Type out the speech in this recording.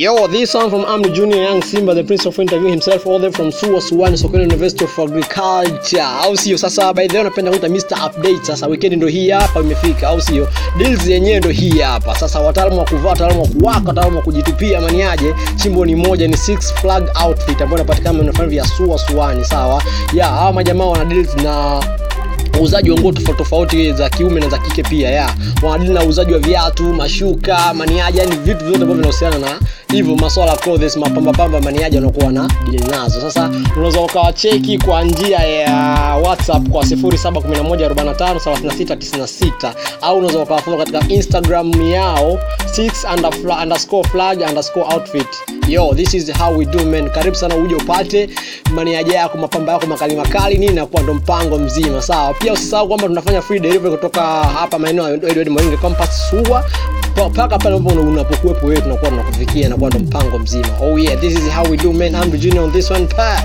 Yo, this one from Amri Junior Young Simba, the prince of interview himself, all them from Suwa Suwani, Sokoine University of Agriculture. Au sio? Sasa by the way napenda kuita Mr. Update. Sasa weekend ndo hii hapa imefika, au sio? Deals yenyewe ndo hii hapa. Sasa wataalamu wa kuvaa, wataalamu wa kuwaka, wataalamu wa kujitupia, maniaje? Chimbo ni moja, ni Six Flag Outfit ambayo inapatikana maeneo vya Suwa Suwani, sawa? Ya, hawa majamaa wana deals na uuzaji wa nguo tofauti tofauti za kiume na za kike pia ya. Wanadili na uuzaji wa viatu mashuka maniaji yani vitu vyote ambavyo vinahusiana na hivyo maswala clothes mapamba pamba maniaji wanakuwa na dili nazo. Sasa unaweza ukawacheki kwa njia ya whatsapp kwa 0711453696 au unaweza ukawafollow katika instagram yao 6 underscore flag underscore outfit. Yo this is how we do men. karibu sana uje upate maniaja yako mapamba yako makali makali nini na nakuwa ndo mpango mzima. Sawa pia usisahau kwamba tunafanya free delivery kutoka hapa maeneo ya Edward Moringe campus Suwa. Mpaka pale ambapo unapokuwepo wewe tunakuwa tunakufikia na kwa ndo mpango mzima. Oh yeah this is how we do men. I'm the junior on this one. Pa